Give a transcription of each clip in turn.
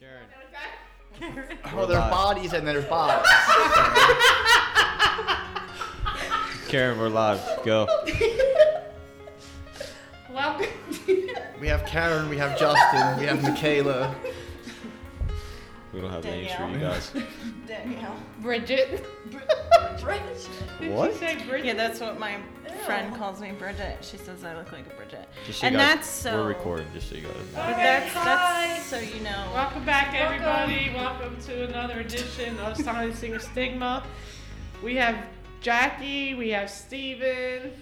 Karen. Well, there's live. bodies and there's bodies. Karen, we're live. Go. Welcome. we have Karen, we have Justin, we have Michaela. We don't have names for you Danielle. guys. Danielle. Bridget. Did What? you say Bridget? Yeah, that's what my friend calls me, Bridget. She says I look like a Bridget. Just so you and guys, that's so. We're recording, just so you guys know. But Okay, that's hi. that's so you know. Welcome back, everybody. Welcome to another edition of Silencing a Stigma. We have Jackie. We have Steven.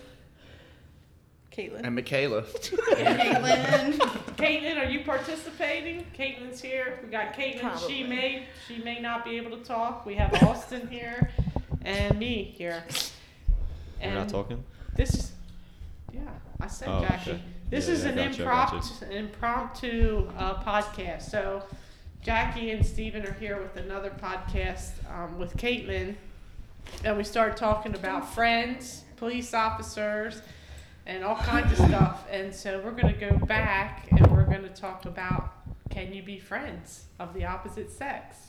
Caitlin. And Michaela. Caitlin. Caitlin, are you participating? Caitlin's here. We got Caitlin. She may she may not be able to talk. We have Austin here and me here. You're not talking? This is, yeah, I said Oh, Jackie. okay. This Yeah, is yeah, an gotcha, impromptu, gotcha. impromptu uh, podcast. So, Jackie and Steven are here with another podcast um, with Caitlin, and we started talking about friends, police officers, and all kinds of stuff. And so we're gonna go back and we're gonna talk about can you be friends of the opposite sex?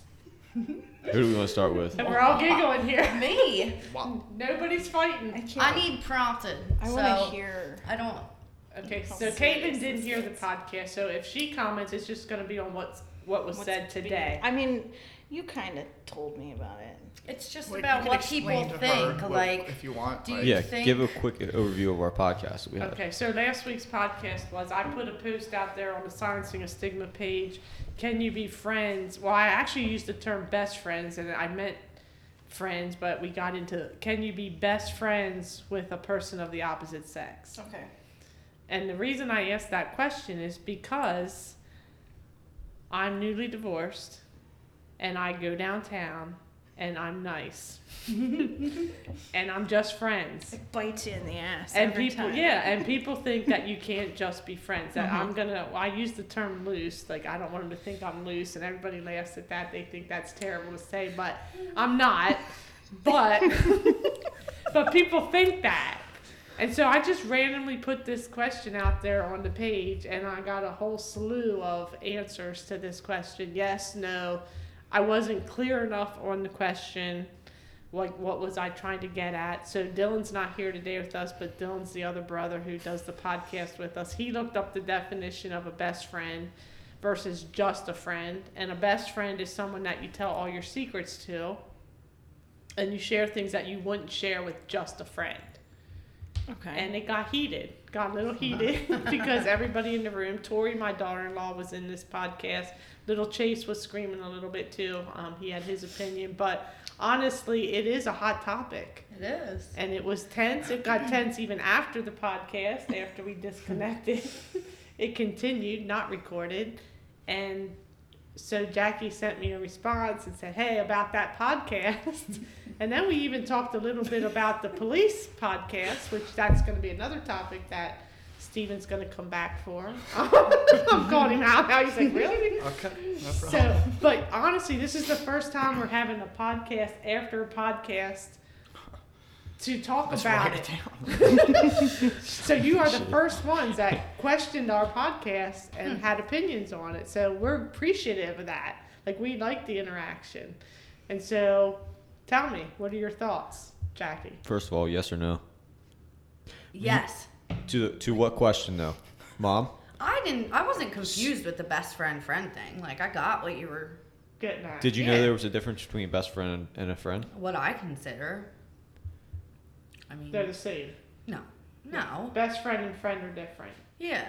Who do we want to start with? And we're all giggling here. Me. Nobody's fighting. I can't. I need prompted. I so want to hear. I don't. Okay, so serious Caitlin didn't hear the podcast, so if she comments, it's just gonna be on what's what was what's said being- today. I mean, you kind of told me about it. It's just Well, you about can what explain people to her think. what- like, if you want. do like- you Yeah, think- give a quick overview of our podcast we had. Okay, so last week's podcast was I put a post out there on the Silencing a Stigma page. Can you be friends? Well, I actually used the term best friends, and I meant friends, but we got into can you be best friends with a person of the opposite sex? Okay. And the reason I asked that question is because I'm newly divorced and I go downtown and I'm nice. and I'm just friends. It bites you in the ass. And every people time. yeah, and people think that you can't just be friends. That uh-huh. I'm gonna I use the term loose, like I don't want them to think I'm loose and everybody laughs at that. They think that's terrible to say, but I'm not. But but people think that. And so I just randomly put this question out there on the page, and I got a whole slew of answers to this question yes, no. I wasn't clear enough on the question. Like, what was I trying to get at? So, Dylan's not here today with us, but Dylan's the other brother who does the podcast with us. He looked up the definition of a best friend versus just a friend. And a best friend is someone that you tell all your secrets to, and you share things that you wouldn't share with just a friend Okay. and it got heated, got a little heated because everybody in the room, Tori, my daughter-in-law, was in this podcast. Little Chase was screaming a little bit too. Um, he had his opinion, but honestly, it is a hot topic, it is. and it was tense. It got tense even after the podcast, after we disconnected. it continued, not recorded, and so Jackie sent me a response and said, "Hey, about that podcast." and then we even talked a little bit about the police podcast, which that's going to be another topic that Steven's going to come back for. I'm calling him out now. He's like, "Really?" Okay, no problem. So, but honestly, this is the first time we're having a podcast after a podcast to talk Let's about write it. it down. So you are the first ones that questioned our podcast and Hmm. had opinions on it. So we're appreciative of that. Like we like the interaction. And so tell me, what are your thoughts, Jackie? First of all, yes or no? Yes. To to what question though? Mom? I didn't. I wasn't confused with the best friend friend thing. Like, I got what you were. Getting at. Did you Yeah. know there was a difference between best friend and a friend? What I consider. I mean, They're the same. no, no, Best friend and friend are different. yeah.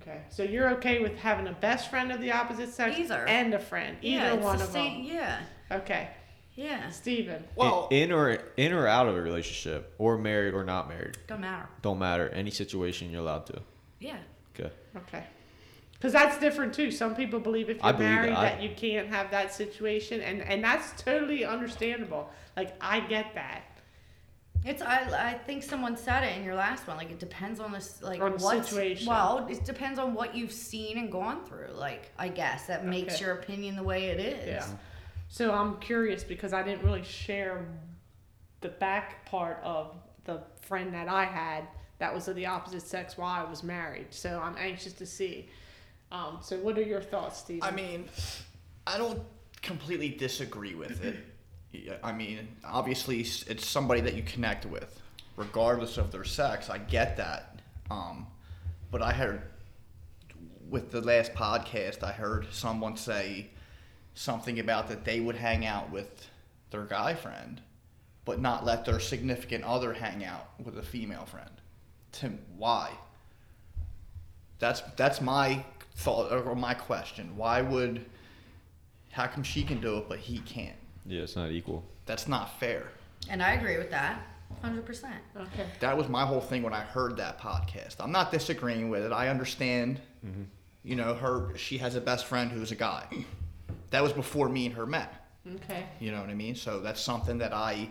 Okay. So you're okay with having a best friend of the opposite sex Either. and a friend. Either yeah, one the of same, them. Yeah, Okay. yeah. Steven. Well, in, in or in or out of a relationship, or married or not married, Don't matter. don't matter. Any situation you're allowed to. Yeah. Okay. Okay. Because that's different too. Some people believe if you're believe married that. I- that you can't have that situation, and and that's totally understandable. Like I get that. It's I, I think someone said it in your last one. Like it depends on this like On what situation. Well, it depends on what you've seen and gone through. Like I guess that makes Okay. your opinion the way it is. Yeah. So I'm curious because I didn't really share the back part of the friend that I had that was of the opposite sex while I was married. So I'm anxious to see. Um, so what are your thoughts, Steve? I mean, I don't completely disagree with it. I mean, obviously, it's somebody that you connect with, regardless of their sex. I get that. Um, but I heard with the last podcast, I heard someone say something about that they would hang out with their guy friend, but not let their significant other hang out with a female friend. To why? That's that's my thought or my question. Why would how come she can do it but he can't? Yeah, it's not equal. That's not fair. And I agree with that, hundred percent. okay. That was my whole thing when I heard that podcast. I'm not disagreeing with it. I understand. Mm-hmm. You know, her she has a best friend who's a guy. That was before me and her met. Okay. You know what I mean? So that's something that I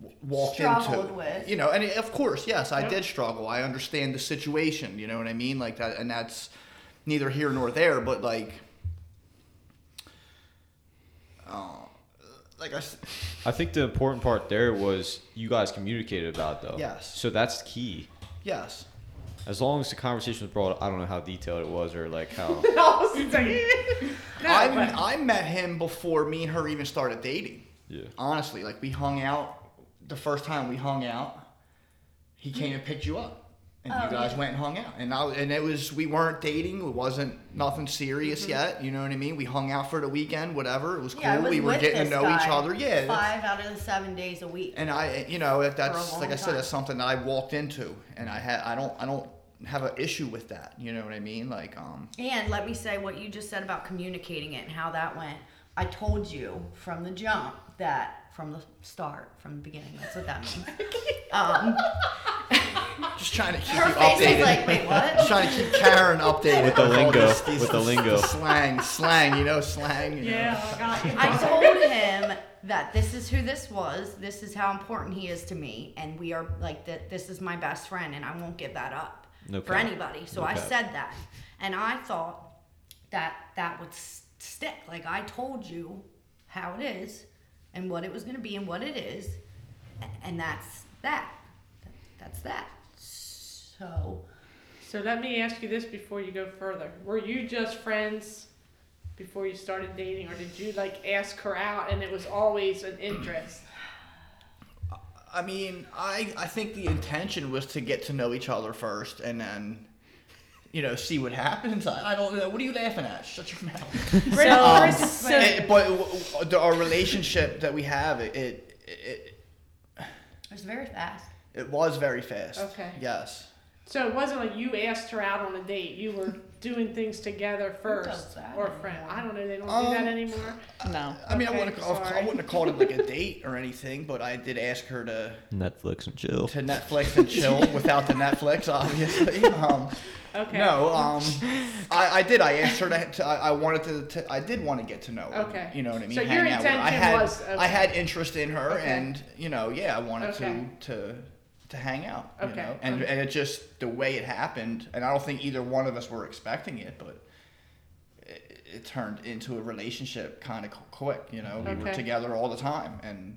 w- walked Struggled into. with. You know, and of course, yes, I Yep. did struggle. I understand the situation. You know what I mean? Like that, and that's neither here nor there. But like, uh, like I, s- I think the important part there was you guys communicated about it though. Yes. So that's key. yes, As long as the conversation was brought, I don't know how detailed it was or like how. No, it's like- no, I but- I met him before me and her even started dating. Yeah. Honestly, like we hung out. The first time we hung out, he came and picked you up, and you Oh, guys yeah. went and hung out. And I, and it was we weren't dating. It wasn't nothing serious yet. You know what I mean? We hung out for the weekend, whatever. It was cool. Yeah, was we were getting to know each other. Yeah. Five out of the seven days a week. And I, you know, if that's like I said, time. that's something that I walked into, and I had, I don't, I don't have an issue with that. You know what I mean? Like, um, And let me say what you just said about communicating it and how that went. I told you from the jump that from the start, from the beginning, that's what that means. Um, just trying to keep her you face updated. is like, wait, what? Just trying to keep Karen updated With the all lingo, this- these- with the this- lingo. slang, slang. You know, slang. You yeah, Know. I got you. I told him that this is who this was, this is how important he is to me, and we are like that. This is my best friend, and I won't give that up No for cap. anybody. So No I cap. said that, and I thought that that would s- stick. Like I told you how it is, and what it was going to be, and what it is, a- and that's that. That's that. So So let me ask you this before you go further. Were you just friends before you started dating, or did you like ask her out and it was always an interest? I mean, I, I think the intention was to get to know each other first, and then, you know, see what happens. I, I don't know. What are you laughing at? Shut your mouth. Chris- Um, so- It- but w- w- the, our relationship that we have, it, it, it, it was very fast. it was very fast. Okay. Yes. So it wasn't like you asked her out on a date. You were doing things together first, that or anymore? friend. I don't know. They don't do Um, that anymore. No. I mean, I wouldn't, have, I wouldn't have called it like a date or anything, but I did ask her to Netflix and chill. to Netflix and chill without the Netflix, obviously. Um, Okay. No, um, I, I did. I asked her to. to I I wanted to, to. I did want to get to know her. Okay. You know what I mean? So Hang your out with her. I had. was- I had interest in her, Okay. and you know, yeah, I wanted Okay. to to to hang out. You Okay. know? And Okay. and it just the way it happened, and I don't think either one of us were expecting it, but. It, it turned into a relationship kind of quick, you know. We were together all the time, and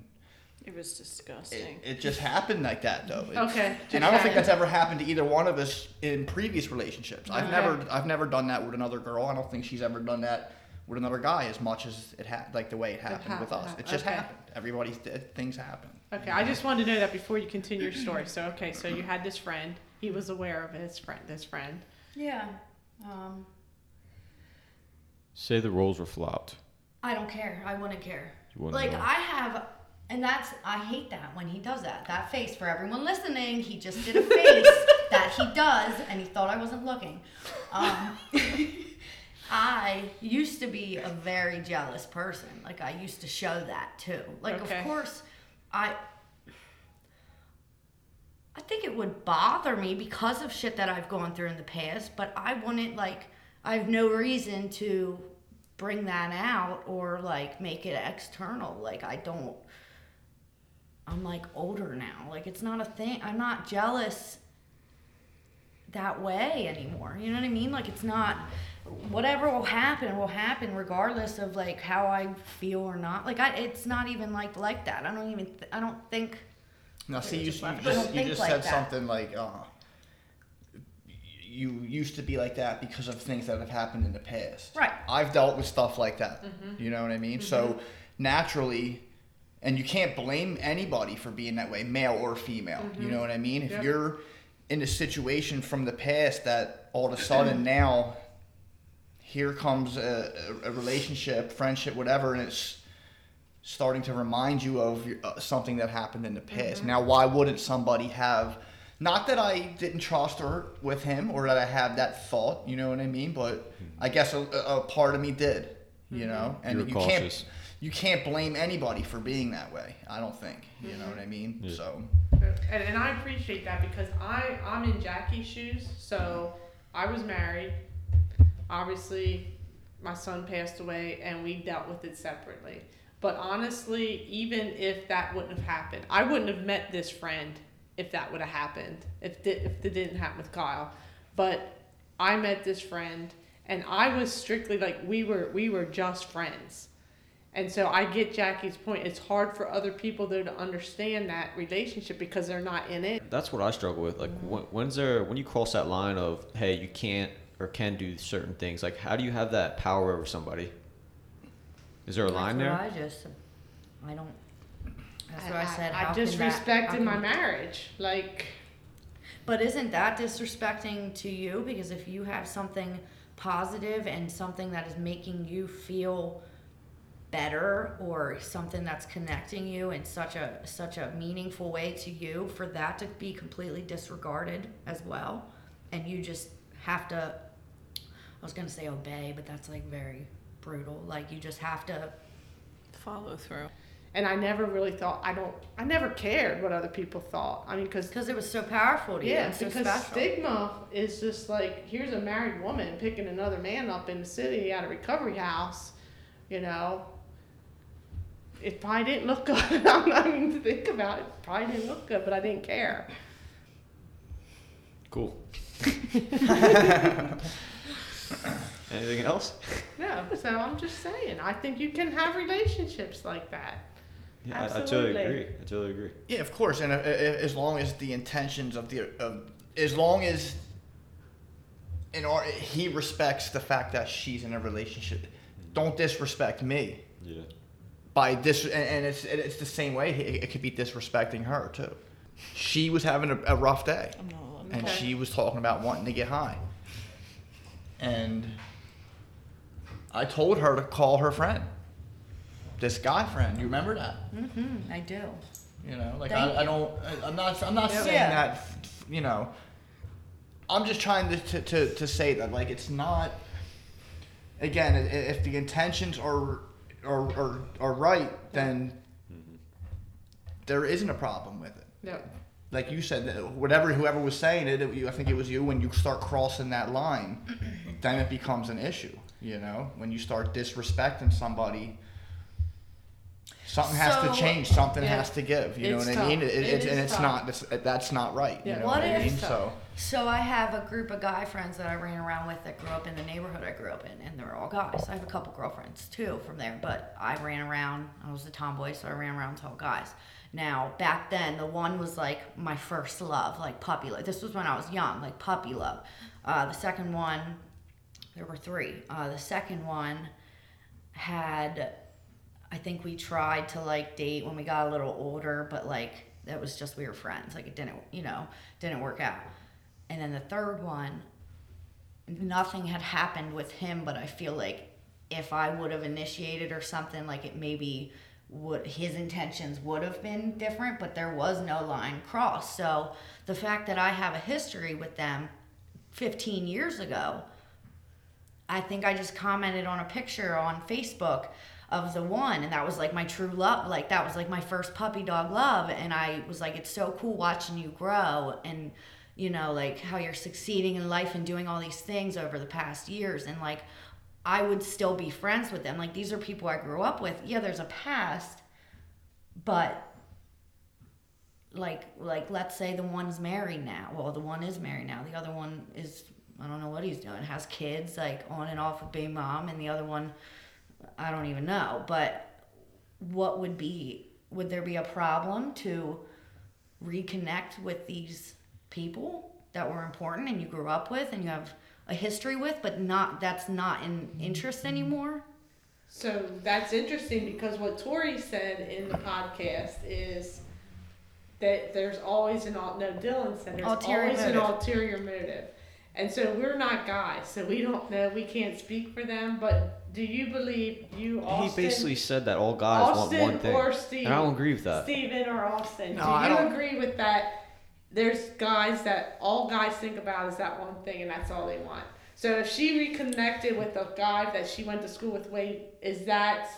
It was disgusting. it just happened like that, though. It- Okay. and I don't think that's ever happened to either one of us in previous relationships. I've Okay. never, I've never done that with another girl. I don't think she's ever done that with another guy as much as it had, like the way it happened with happened, us. It just okay. happened. Everybody's things happen. Okay, I just wanted to know that before you continue your story. So, okay, so you had this friend. He was aware of his friend. This friend. Yeah. Um, Say the roles were flopped. I don't care. I wouldn't care. You wouldn't like know. I have, and that's I hate that when he does that. That face for everyone listening. He just did a face that he does, and he thought I wasn't looking. Um, I used to be a very jealous person. Like I used to show that too. Like Okay. of course, I. I think it would bother me because of shit that I've gone through in the past, but I wouldn't like I have no reason to bring that out or like make it external. Like I don't I'm like older now. Like it's not a thing. I'm not jealous that way anymore. You know what I mean? Like it's not whatever will happen will happen regardless of like how I feel or not. Like I it's not even like like that. I don't even th- I don't think Now, see, you, just you just, you just like said that. something like, uh, you used to be like that because of things that have happened in the past. Right. I've dealt with stuff like that. Mm-hmm. You know what I mean? So mm-hmm. naturally, and you can't blame anybody for being that way, male or female. You mm-hmm. know what I mean? If Yep. you're in a situation from the past that all of a sudden now here comes a, a, a relationship, friendship, whatever, and it's starting to remind you of uh, something that happened in the past. Mm-hmm. Now, why wouldn't somebody have? Not that I didn't trust her with him, or that I had that thought. You know what I mean? But mm-hmm. I guess a, a a part of me did. You mm-hmm. know, and You were you cautious. can't you can't blame anybody for being that way. I don't think. You know what I mean? Yeah. So And, and I appreciate that because I I'm in Jackie's shoes. So I was married. Obviously, my son passed away, and we dealt with it separately. But honestly, even if that wouldn't have happened, I wouldn't have met this friend if that would have happened. If di- if it didn't happen with Kyle, but I met this friend, and I was strictly like we were we were just friends. And so I get Jackie's point. It's hard for other people though to understand that relationship because they're not in it. That's what I struggle with. Like, mm-hmm. when, when's there when you cross that line of hey, you can't or can do certain things? Like, how do you have that power over somebody? Is there a line there? what I just, I don't. That's what I, said. I, how just can that- respected how my marriage. Like, But isn't that disrespecting to you? Because if you have something positive and something that is making you feel better or something that's connecting you in such a such a meaningful way to you for that to be completely disregarded as well and you just have to I was going to say obey but that's like very brutal like you just have to Follow through. and I never really thought I don't. I never cared what other people thought. I mean, because because it was so powerful to you yeah, and so because special. stigma is just like here's a married woman picking another man up in the city at a recovery house, you know. It probably didn't look good. I'm not even to think about it. Probably didn't look good, but I didn't care. Cool. Anything else? No, so I'm just saying. I think you can have relationships like that. Yeah, I, I totally Absolutely. agree. I totally agree. yeah, of course, and uh, uh, as long as the intentions of the of, as long as in our, he respects the fact that she's in a relationship, don't disrespect me. Yeah. by this and, and it's and it's the same way it, it could be disrespecting her too she was having a, a rough day I'm not and Okay. she was talking about wanting to get high and i told her to call her friend this guy friend you remember that mm-hmm, I do you know like Thank I, I don't I, i'm not i'm not Yeah. saying Yeah. that you know i'm just trying to, to, to, to say that like it's not again if the intentions are are, are, are right then there isn't a problem with it No. Like you said whatever whoever was saying it, it you, i think it was you when you start crossing that line then it becomes an issue you know when you start disrespecting somebody something has to change something Yeah. has to give you know It's what i mean tough. it, It and it's tough. not that's, that's not right Yeah. you know What what, i if- mean so So I have a group of guy friends that I ran around with that grew up in the neighborhood I grew up in, and they're all guys. I have a couple girlfriends too from there, but I ran around. I was a tomboy, so I ran around with all guys. Now back then, the one was like my first love, like puppy love. This was when I was young, like puppy love. Uh, the second one, there were three. Uh, the second one had I think we tried to like date when we got a little older, but like that was just we were friends. Like it didn't, you know, didn't work out. And then the third one, nothing had happened with him, but I feel like if I would have initiated or something, like it maybe would his intentions would have been different, but there was no line crossed. So the fact that I have a history with them 15 years ago, I think I just commented on a picture on Facebook of the one and that was like my true love like that was like my first puppy dog love and I was like it's so cool watching you grow and you know like how you're succeeding in life and doing all these things over the past years and like I would still be friends with them. Like these are people I grew up with. Yeah there's a past but like like let's say the one's married now. Well the one is married now. The other one is i don't know what he's doing. Has kids like on and off with being mom and the other one i don't even know. But what would be would there be a problem to reconnect with these people that were important and you grew up with and you have a history with, but not that's not in interest anymore. So that's interesting because what Tori said in the podcast is that there's always an al- no. Dylan said there's Ulterior always an ulterior motive, and so we're not guys, so we don't know. We can't speak for them. But do you believe you Austin? he basically said that all guys Austin want one thing. or Steve, and I don't agree with that. Steven or Austin. No, do I you don't- agree with that? There's guys that all guys think about is that one thing, and that's all they want. So if she reconnected with a guy that she went to school with, wait, is that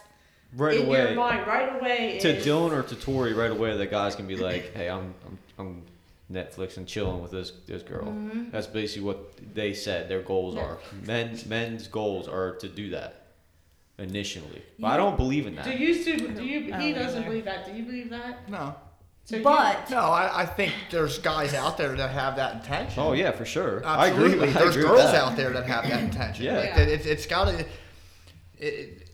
Right in away. your mind right away? to is, Dylan or to Tori right away, the guys can be like, "Hey, I'm I'm, I'm Netflix and chilling with this this girl." Mm-hmm. That's basically what they said their goals are. Men men's goals are to do that initially. But I don't believe in that. Do you? Do you? He doesn't either. believe that. Do you believe that? No. So you- But No, I, I think there's guys out there that have that intention. oh yeah, for sure. Absolutely. I agree. I There's agree with girls that. out there that have that intention. Yeah. Like, Yeah. It, it's got to. It, it,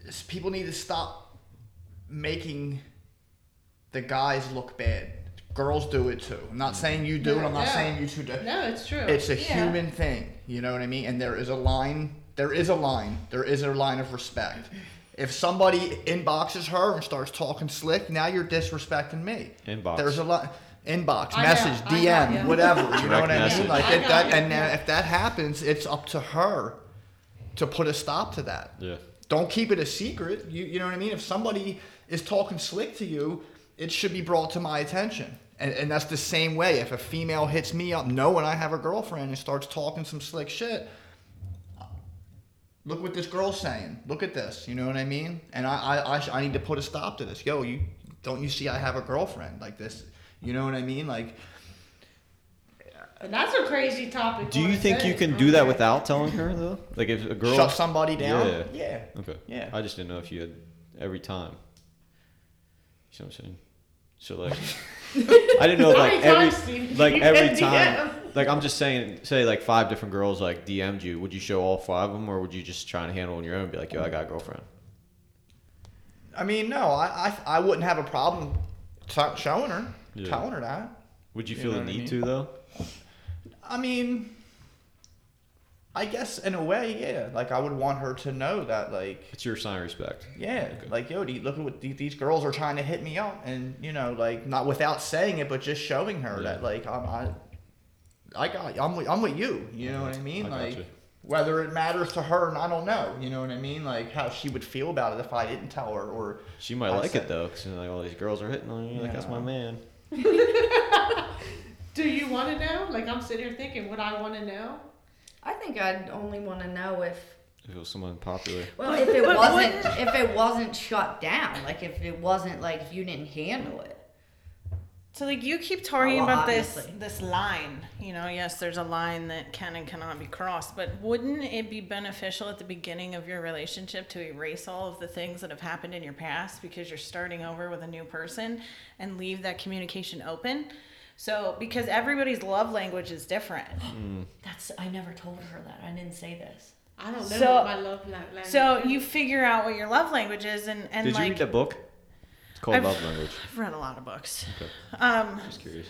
it's- people need to stop making the guys look bad. Girls do it too. I'm not saying you do, and I'm not Yeah. saying you two do. no, it's true. It's a Yeah. human thing. You know what I mean? And there is a line. There is a line. There is a line of respect. If somebody inboxes her and starts talking slick, now you're disrespecting me. Inbox. There's a lot. Inbox, I message, know, DM, yeah. whatever. You know Direct what I mean? Like I if that, and now if that happens, it's up to her to put a stop to that. Yeah. Don't keep it a secret. You you know what I mean? If somebody is talking slick to you, it should be brought to my attention. And, and that's the same way. If a female hits me up knowing I have a girlfriend and starts talking some slick shit, look what this girl's saying. Look at this. You know what I mean? And I I, I, sh- I need to put a stop to this. Yo, you don't you see I have a girlfriend like this? You know what I mean? Like And that's a crazy topic. Do you think you thing. can do that without telling her though? Like if a girl shut somebody down. Yeah. yeah. Okay. Yeah. I just didn't know if you had every time. You know what I'm saying? So like, I didn't know like every like every time. Like I'm just saying, say like five different girls like DM'd you. Would you show all five of them, or would you just try and handle on your own? and Be like, yo, I got a girlfriend. I mean, no, I, I, I wouldn't have a problem t- showing her, Yeah. telling her that. Would you You feel the what I need mean? to though? I mean, I guess in a way, yeah. Like I would want her to know that, like, It's your sign of respect. yeah, Okay. like yo, look at what these, these girls are trying to hit me up, and you know, like not without saying it, but just showing her Yeah. that, like, I'm, I, I got, I'm with, I'm with you. You know what I mean? I like. you. Whether it matters to her, and I don't know. You know what I mean? Like how she would feel about it if I didn't tell her, or She might I like said- it though, because like all these girls are hitting on you. Like that's my man. Do you want to know? Like I'm sitting here thinking, would I want to know? I think I'd only want to know if If it was someone popular. well if it wasn't if it wasn't shut down, like if it wasn't like if you didn't handle it. So like you keep talking Oh, well, about this obviously. this line, you know, yes, there's a line that can and cannot be crossed, but wouldn't it be beneficial at the beginning of your relationship to erase all of the things that have happened in your past because you're starting over with a new person and leave that communication open? So because everybody's love language is different. Hmm. That's I never told her that. I didn't say this. I don't know So- what my love la- language. So you figure out what your love language is and and Did you like read that book? It's called I've- Love Language. I've read a lot of books. Okay. Um Just curious.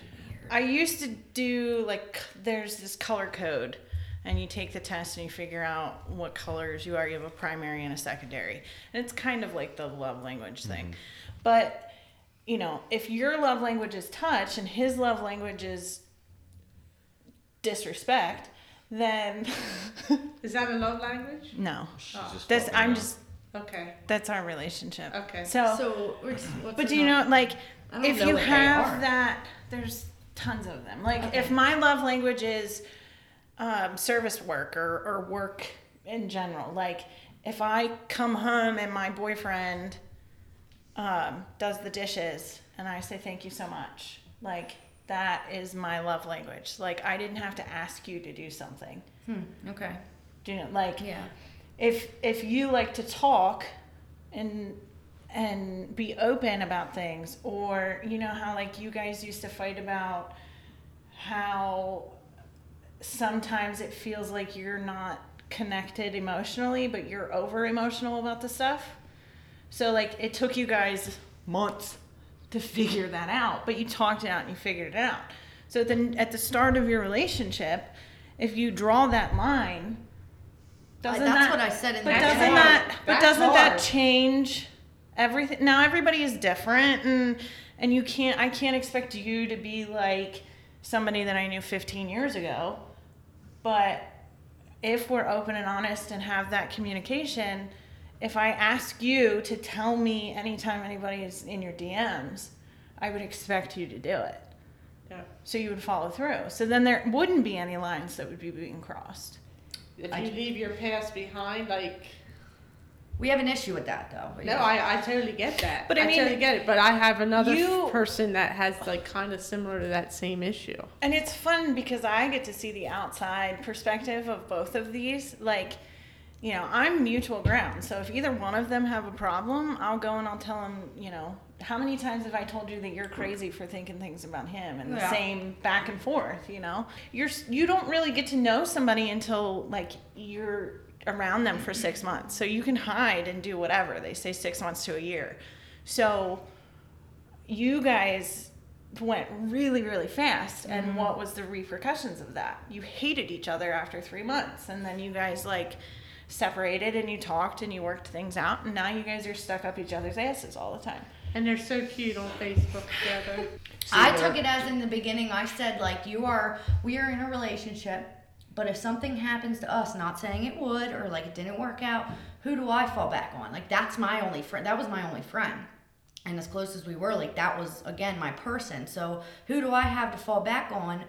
I used to do like there's this color code and you take the test and you figure out what colors you are. You have a primary and a secondary. And it's kind of like the love language thing. But you know, if your love language is touch and his love language is disrespect, then is that a love language? no. She's Oh. just That's I'm around. just Okay. that's our relationship. Okay. So, So but do you not- know like if know you have that there's tons of them like Okay. if my love language is um, service work or, or work in general like if i come home and my boyfriend um, does the dishes and i say thank you so much like that is my love language like i didn't have to ask you to do something Hmm, okay. do you know like Yeah. If if you like to talk and and be open about things or you know how like you guys used to fight about how sometimes it feels like you're not connected emotionally but you're over emotional about the stuff? So like it took you guys months to figure that out but you talked it out and you figured it out. So then at the start of your relationship, if you draw that line, doesn't that's that, what I said in but the doesn't hard. that but That's doesn't that change everything? Now everybody is different and and you can't I can't expect you to be like somebody that I knew 15 years ago. But if we're open and honest and have that communication, if I ask you to tell me anytime anybody is in your DMs, I would expect you to do it. Yeah. So you would follow through. So then there wouldn't be any lines that would be being crossed. If I- you leave your past behind, like We have an issue with that though. no, I, I totally get that. But I mean, totally get it. But I have another you- person that has like kind of similar to that same issue. And it's fun because I get to see the outside perspective of both of these. Like, you know, I'm mutual ground. So if either one of them have a problem, I'll go and I'll tell them, you know, how many times have I told you that you're hmm. crazy for thinking things about him? And the same back and forth, you know? You're you don't really get to know somebody until like you're around them for 6 months. So you can hide and do whatever. They say 6 months to a year. So you guys went really really fast. And mm-hmm. what was the repercussions of that? You hated each other after three months. And then you guys like separated and you talked and you worked things out. And now you guys are stuck up each other's asses all the time And they're so cute on Facebook together. I took it as in the beginning. I said like you are. We are in a relationship. But if something happens to us, not saying it would or like it didn't work out, who do I fall back on? Like that's my only friend. That was my only friend. And as close as we were, like that was again my person. So who do I have to fall back on?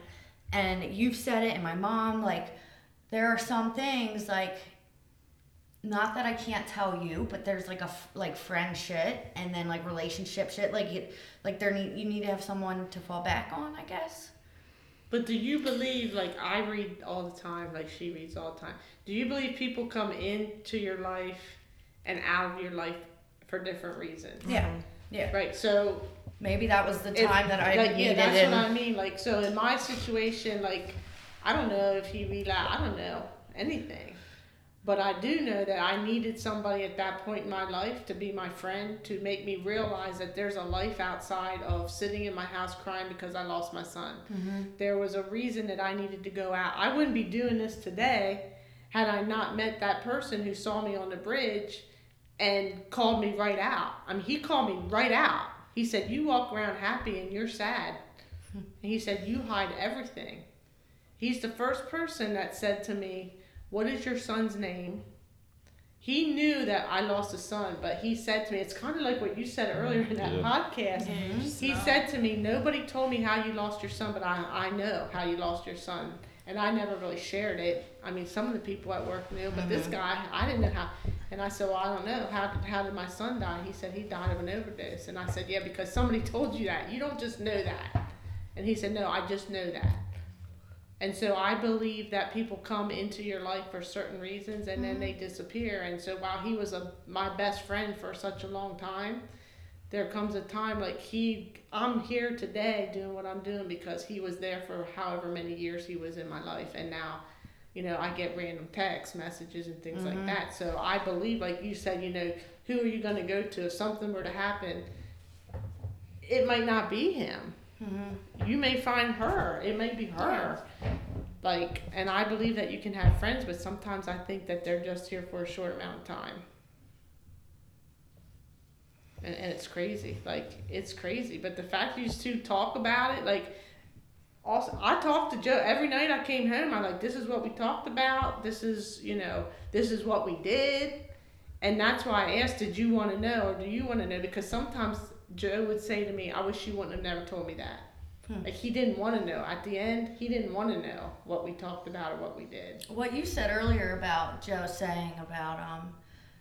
And you've said it, and my mom, like, there are some things like not that I can't tell you, but there's like a f- like friend shit and then like relationship shit. Like it, like there need you need to have someone to fall back on, I guess. But do you believe, like I read all the time, like she reads all the time, do you believe people come into your life and out of your life for different reasons? Yeah, yeah. Right. So Maybe that was the time that I like, yeah, that's it. what I mean. Like, so in my situation, like, I don't know if he relapsed. I don't know anything, but I do know that I needed somebody at that point in my life to be my friend to make me realize that there's a life outside of sitting in my house crying because I lost my son. Mm-hmm. There was a reason that I needed to go out. I wouldn't be doing this today had I not met that person who saw me on the bridge and called me right out. I mean, he called me right out. He said, You walk around happy and you're sad. And he said, You hide everything. He's the first person that said to me, What is your son's name? He knew that I lost a son, but he said to me, It's kind of like what you said earlier in that Yeah. podcast. Mm-hmm. He said to me, Nobody told me how you lost your son, but I, I know how you lost your son. And I never really shared it. I mean, some of the people at work knew, but this guy, I didn't know how. And I said, Well, I don't know. How, how did my son die? He said, He died of an overdose. And I said, Yeah, because somebody told you that. You don't just know that. And he said, No, I just know that. And so I believe that people come into your life for certain reasons and then they mm-hmm. disappear. And so while he was a, my best friend for such a long time, there comes a time like he, I'm here today doing what I'm doing because he was there for however many years he was in my life. And now, you know, I get random text messages and things like mm-hmm. that. So I believe, like you said, you know, who are you going to go to if something were to happen? It might not be him Mm-hmm. you may find her. It may be her. Like, and I believe that you can have friends, but sometimes I think that they're just here for a short amount of time. And, and it's crazy. Like, it's crazy. But the fact you two talk about it, like, also, I talked to Joe every night I came home. I'm like, this is what we talked about. This is, you know, this is what we did. And that's why I asked, did you want to know or do you want to know? Because sometimes Joe would say to me, I wish you wouldn't have never told me that. Like he didn't want to know. At the end, he didn't want to know what we talked about or what we did. What you said earlier about Joe saying about um,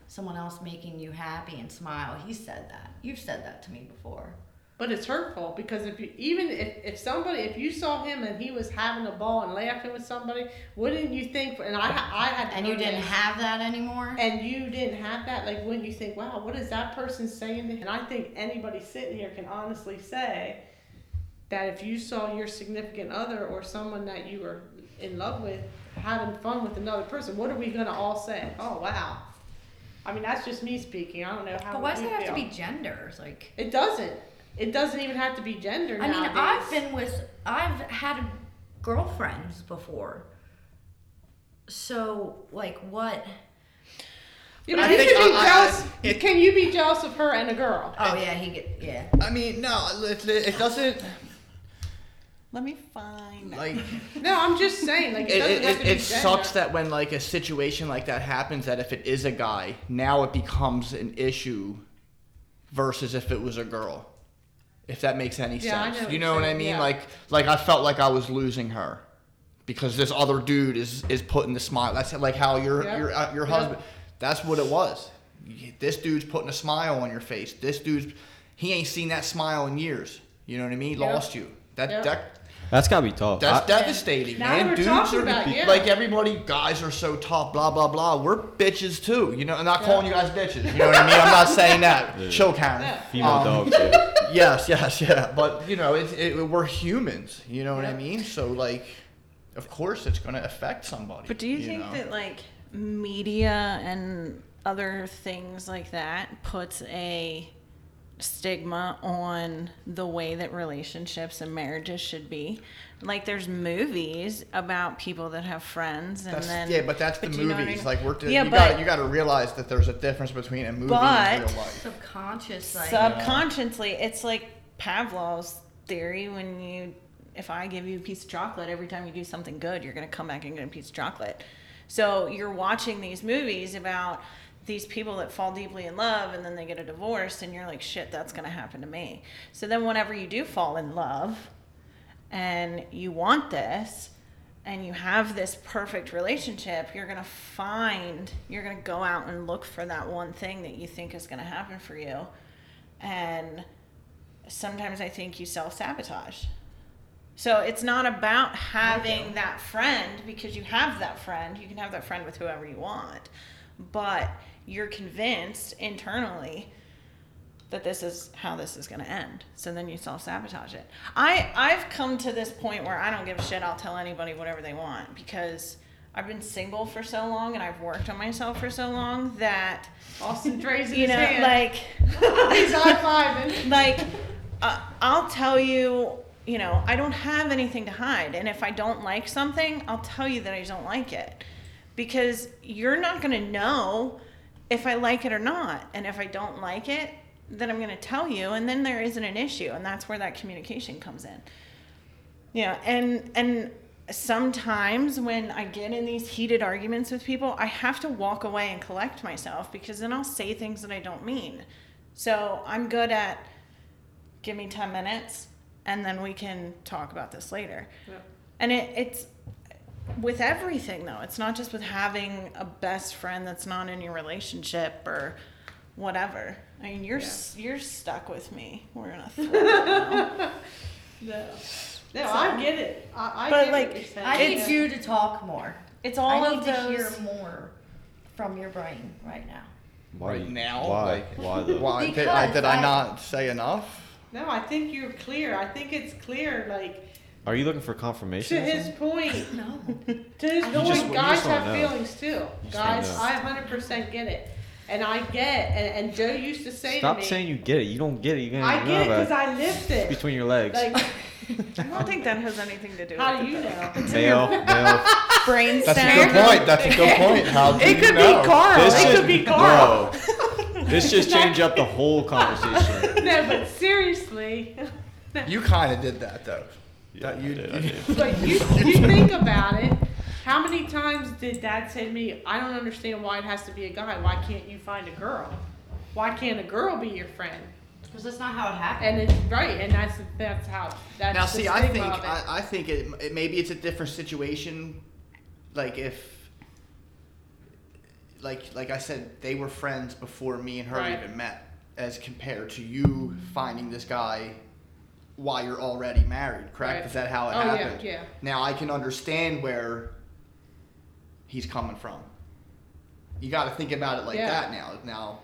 someone else making you happy and smile, he said that. You've said that to me before. But it's hurtful because if you even if, if somebody if you saw him and he was having a ball and laughing with somebody, wouldn't you think? And I I had And you didn't have that anymore? and you didn't have that, like wouldn't you think, wow, what is that person saying? to- And I think anybody sitting here can honestly say that if you saw your significant other or someone that you were in love with having fun with another person, what are we gonna all say? Oh wow. I mean that's just me speaking. I don't know how. But why does it have to feel. be genders? Like, It doesn't. It doesn't even have to be gender. I mean, nowadays. I've been with, I've had girlfriends before. So, like, what? You But know, I you think can be I- I- it- can you be jealous of her and a girl? Oh, yeah, he get, yeah. I mean, no, it, it doesn't Let me find. like. No, I'm just saying. Like, it, It, doesn't it, have it, to it gender. sucks that when like a situation like that happens that if it is a guy now it becomes an issue versus if it was a girl if that makes any Yeah, sense. know you know what i mean? yeah. like like i felt like i was losing her because this other dude is is putting the smile that's like how your Yeah. your uh, your husband that's what it was. This dude's putting a smile on your face. This dude's he ain't seen that smile in years. You know what i mean? Lost you. That that That's gotta be tough. that's I- devastating, Now man. we're Dudes talking are about- yeah. like everybody. Guys are so tough. Blah blah blah. We're bitches too. You know, I'm not calling you guys bitches. You know what I mean? I'm not saying that. Yeah. Chill, Karen. Yeah. female Um, dog too. Yes, yes, yeah. But you know, it, it, we're humans. You know what I mean? So like, of course, it's gonna affect somebody. But do you, think know? that like media and other things like that puts a stigma on the way that relationships and marriages should be? Like there's movies about people that have friends and That's, then yeah, but that's the but you know what I movies. mean? Like we're Yeah, you but- got you got to realize that there's a difference between a movie and But- real life. Subconscious, like. subconsciously it's like Pavlov's theory when you if I give you a piece of chocolate every time you do something good, you're going to come back and get a piece of chocolate. So you're watching these movies about these people that fall deeply in love and then they get a divorce and you're like shit that's going to happen to me. So then whenever you do fall in love and you want this and you have this perfect relationship, you're going to find, you're going to go out and look for that one thing that you think is going to happen for you. And sometimes I think you self sabotage. So it's not about having that friend because you have that friend. You can have that friend with whoever you want. But you're convinced internally that this is how this is going to end. So then you self sabotage it. I I've come to this point where I don't give a shit. I'll tell anybody whatever they want because I've been single for so long and I've worked on myself for so long that Austin raising you know hand. like he's high fiving. like uh, I'll tell you, you know, I don't have anything to hide, and if I don't like something, I'll tell you that I don't like it, because you're not gonna know if I like it or not, and if I don't like it, then I'm gonna tell you, and then there isn't an issue, and that's where that communication comes in. Yeah, and and sometimes when I get in these heated arguments with people, I have to walk away and collect myself because then I'll say things that I don't mean. So I'm good at give me 10 minutes and then we can talk about this later. Yep. And it, it's with everything though. It's not just with having a best friend that's not in your relationship or whatever. I mean, you're s you're stuck with me. We're gonna throw it now. No, no, I get it. I, I But, get like, what you're. I need It's- you to talk more. It's all I need of to hear more from your brain right now. Why Right now, Why? like- why though? Why did I, did I I- not say enough? No, I think you're clear. I think it's clear. Like Are you looking for confirmation? to his point, No. to his point, just- you guys just wanna have know. feelings too. just Guys, wanna know. I 100% get it, and I get. And, and Joe used to say Stop to me, saying you get it. You don't get it. You "I you get it because a- I lived it." between your legs. Like, I don't think that has anything to do how with do you it. know? male, male. Brain That's a good point. That's a good point. How do It you could know? be Carl. This it could be Carl. Bro, this just changed up the whole conversation. no, but seriously. You kind of did that though. Yeah, That you- I did, I did. But you, you think about it. How many times did Dad say to me, "I don't understand why it has to be a guy. Why can't you find a girl? Why can't a girl be your friend?" Because that's not how it happened. And it's right, and that's that's how that's now see i think it. I, I think it, it maybe it's a different situation like if like like i said they were friends before me and her Right. even met as compared to you finding this guy while you're already married correct Right. is that how it Oh, yeah, happened yeah. now i can understand where he's coming from you got to think about it like Yeah. that now now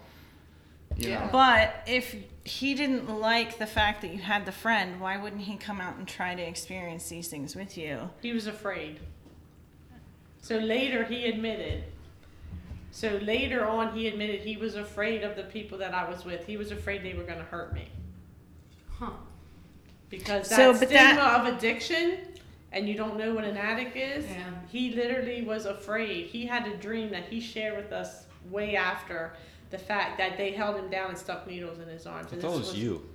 you Yeah. know But if he didn't like the fact that you had the friend, why wouldn't he come out and try to experience these things with you? he was afraid. So later he admitted. So later on he admitted he was afraid of the people that I was with. He was afraid they were going to hurt me. Huh. Because that So, but stigma that- of addiction and you don't know what an addict is Yeah. he literally was afraid. He had a dream that he shared with us way after the fact that they held him down and stuck needles in his arms. I and thought it this was you.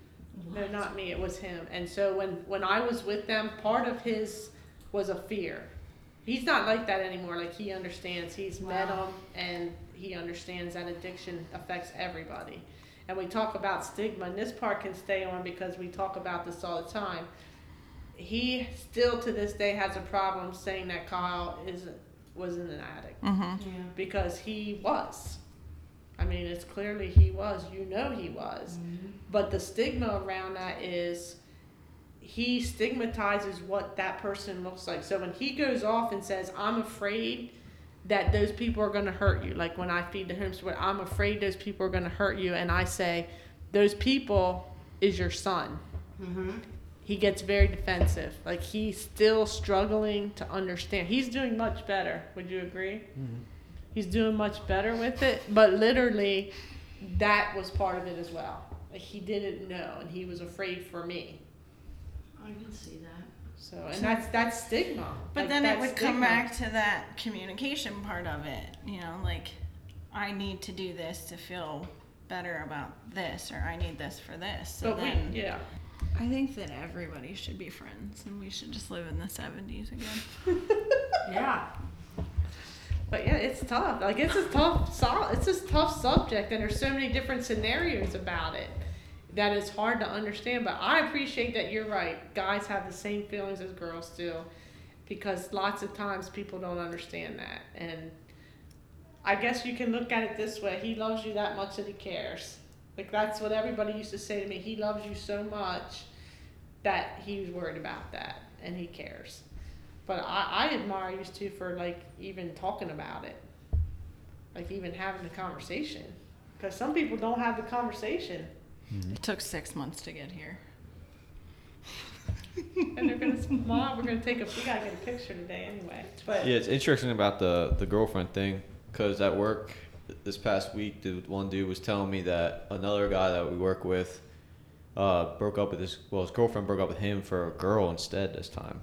no not me it was him. And so when when i was with them part of his was a fear. He's not like that anymore like he understands. He's met Wow. them and he understands that addiction affects everybody and we talk about stigma and this part can stay on because we talk about this all the time he still to this day has a problem saying that kyle isn't wasn't an addict Mm-hmm. Yeah. because he was i mean it's clearly he was you know he was but the stigma around that is he stigmatizes what that person looks like. So when he goes off and says, I'm afraid that those people are going to hurt you, like when I feed the homeless, I'm afraid those people are going to hurt you, and I say, those people is your son. Mm-hmm. He gets very defensive. Like he's still struggling to understand. He's doing much better. Would you agree? He's doing much better with it, but literally, that was part of it as well. Like he didn't know, and he was afraid for me. I can see that. So, and that's that's stigma. But Like, then it that's would come back to that communication part of it. You know, like I need to do this to feel better about this, or I need this for this. So But then, we, yeah, I think that everybody should be friends, and we should just live in the '70s again. Yeah. but yeah, it's tough. Like it's a tough, so- it's a tough subject, and there's so many different scenarios about it that it's hard to understand. But I appreciate that you're right. Guys have the same feelings as girls do, because lots of times people don't understand that, and I guess you can look at it this way: he loves you that much that he cares. Like that's what everybody used to say to me. He loves you so much that he's worried about that and he cares. But I, I admire you two for like even talking about it, like even having the conversation. Because some people don't have the conversation, It took six months to get here. and they're gonna smile. We're gonna take a. We gotta get a picture today anyway. But Yeah, it's interesting about the the girlfriend thing because at work this past week, the one dude was telling me that another guy that we work with uh, broke up with his well, his girlfriend broke up with him for a girl instead this time.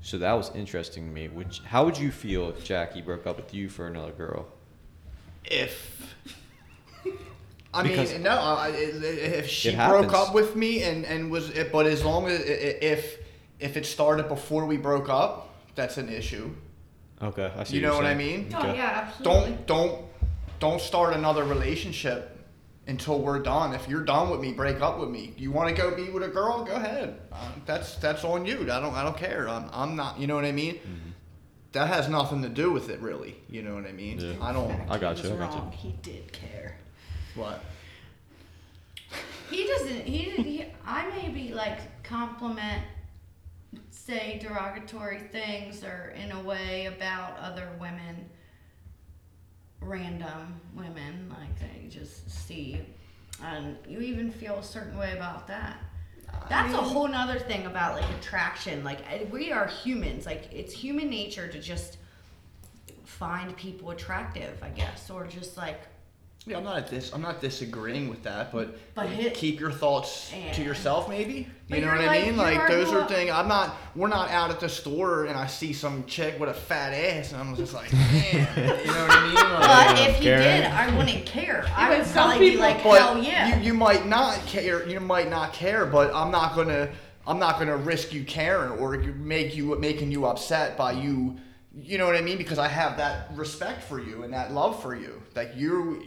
So that was interesting to me. Which how would you feel if Jackie broke up with you for another girl? if I Because- mean, no. I, I- if she broke happens. up with me and and was, but as long as i- i- if if it started before we broke up, that's an issue. Okay, I see. You what know you're what I saying. mean? Oh Okay. yeah, absolutely. Don't don't don't start another relationship until we're done. If you're done with me, break up with me. You want to go be with a girl? Go ahead. Uh, that's that's on you. I don't I don't care. I'm I'm not. You know what I mean? That has nothing to do with it, really. You know what I mean? Yeah. I don't. I got you. I got you. He did care. What? He doesn't. He, he. I maybe like compliment, say derogatory things or in a way about other women. Random women, like they just see, and you even feel a certain way about that. That's a whole nother thing about like attraction. Like we are humans. Like it's human nature to just find people attractive, I guess, or just like Yeah, I'm not at this. I'm not disagreeing with that, but, But hit- keep your thoughts to yourself, maybe. But You know you're what I mean? Like those are things. I'm not. We're not out at the store and I see some chick with a fat ass and I'm just like, man. you know what I mean? Like, But if you Karen. did, I wouldn't care. I would some probably be like, but hell yeah. you, you might not care. You might not care, but I'm not gonna. I'm not gonna risk you caring or make you making you upset by you. You know what I mean? Because I have that respect for you and that love for you. Like you,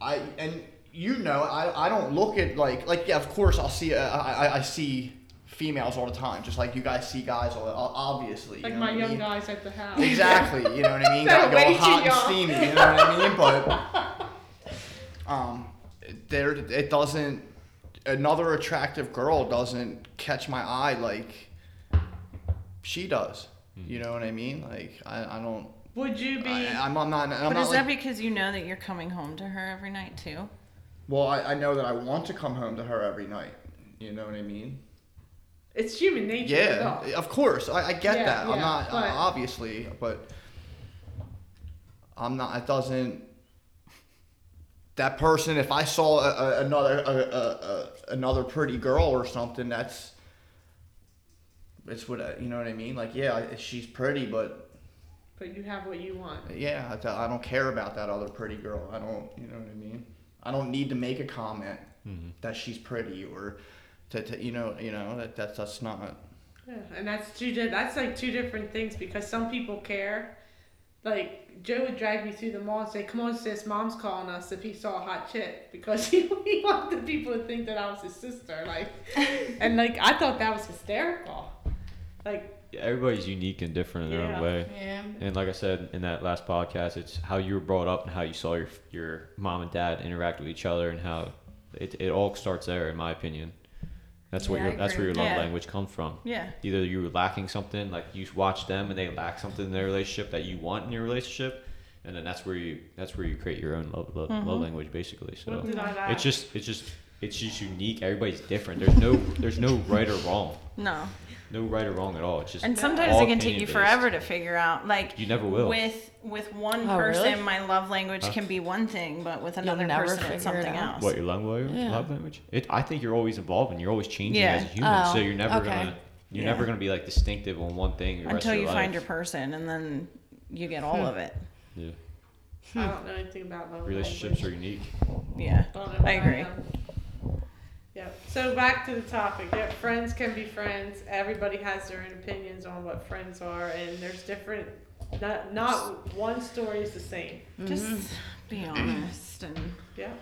I and you know, I, I don't look at like like yeah. Of course, I'll see. Uh, I, I I see females all the time, just like you guys see guys. All, obviously, like you know my what I young mean? guys at the house. Exactly. You know what I mean? They're Gotta go hot and steamy. You know what I mean? But um, there it doesn't. Another attractive girl doesn't catch my eye like she does. You know what I mean? Like I, I don't. Would you be? I, I'm, I'm not. I'm But not is like, that because you know that you're coming home to her every night too? well, I, I know that I want to come home to her every night. You know what I mean? it's human nature. Yeah, though. of course. I, I get Yeah, that. I'm not but- uh, obviously, but I'm not. It doesn't. that person, if I saw a, a, another a, a, a, another pretty girl or something, that's it's what I, you know what I mean. Like, yeah, she's pretty, but But you have what you want. yeah, I, I don't care about that other pretty girl. I don't, you know what I mean. I don't need to make a comment mm-hmm. that she's pretty or to, to you know, you know that that's that's not. Yeah, and that's two. di- That's like two different things because some people care. Like Joe would drag me through the mall and say, "Come on, sis, mom's calling us." If he saw a hot chick, because he, he wanted people to think that I was his sister. Like, and like I thought that was hysterical. Like, Everybody's unique and different in their Yeah. own way. Yeah. And like I said in that last podcast, it's how you were brought up and how you saw your your mom and dad interact with each other and how it, it all starts there, in my opinion. That's what Yeah, I your that's where your love Yeah. language comes from. Yeah. Either you were lacking something, like you watch them and they lack something in their relationship that you want in your relationship, and then that's where you that's where you create your own love love, Mm-hmm. love language, basically. So what did I laugh? it's just it's just it's just unique. Everybody's different. There's no there's no right or wrong. No. No right or wrong at all. It's just And sometimes it can take you forever to figure out. Like You never will. With with one Oh, person, really? my love language Huh? can be one thing, but with another never person, it's something out. else. What your love language? Yeah. Love language? It. I think you're always evolving. You're always changing Yeah. as a human. Oh, so you're never okay. gonna. You're Yeah. never gonna be like distinctive on one thing. The rest Until of you your find life. your person, and then you get all hmm. of it. Yeah. I don't know anything about love Relationships are unique. Yeah. I, don't I agree. Am. Yep. So back to the topic. Yep, friends can be friends. Everybody has their own opinions on what friends are, and there's different. Not not one story is the same. Just be honest and. Yeah.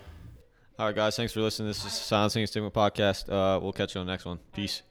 All right, guys. Thanks for listening. This is Silencing a Stigma podcast. Uh, we'll catch you on the next one. Peace.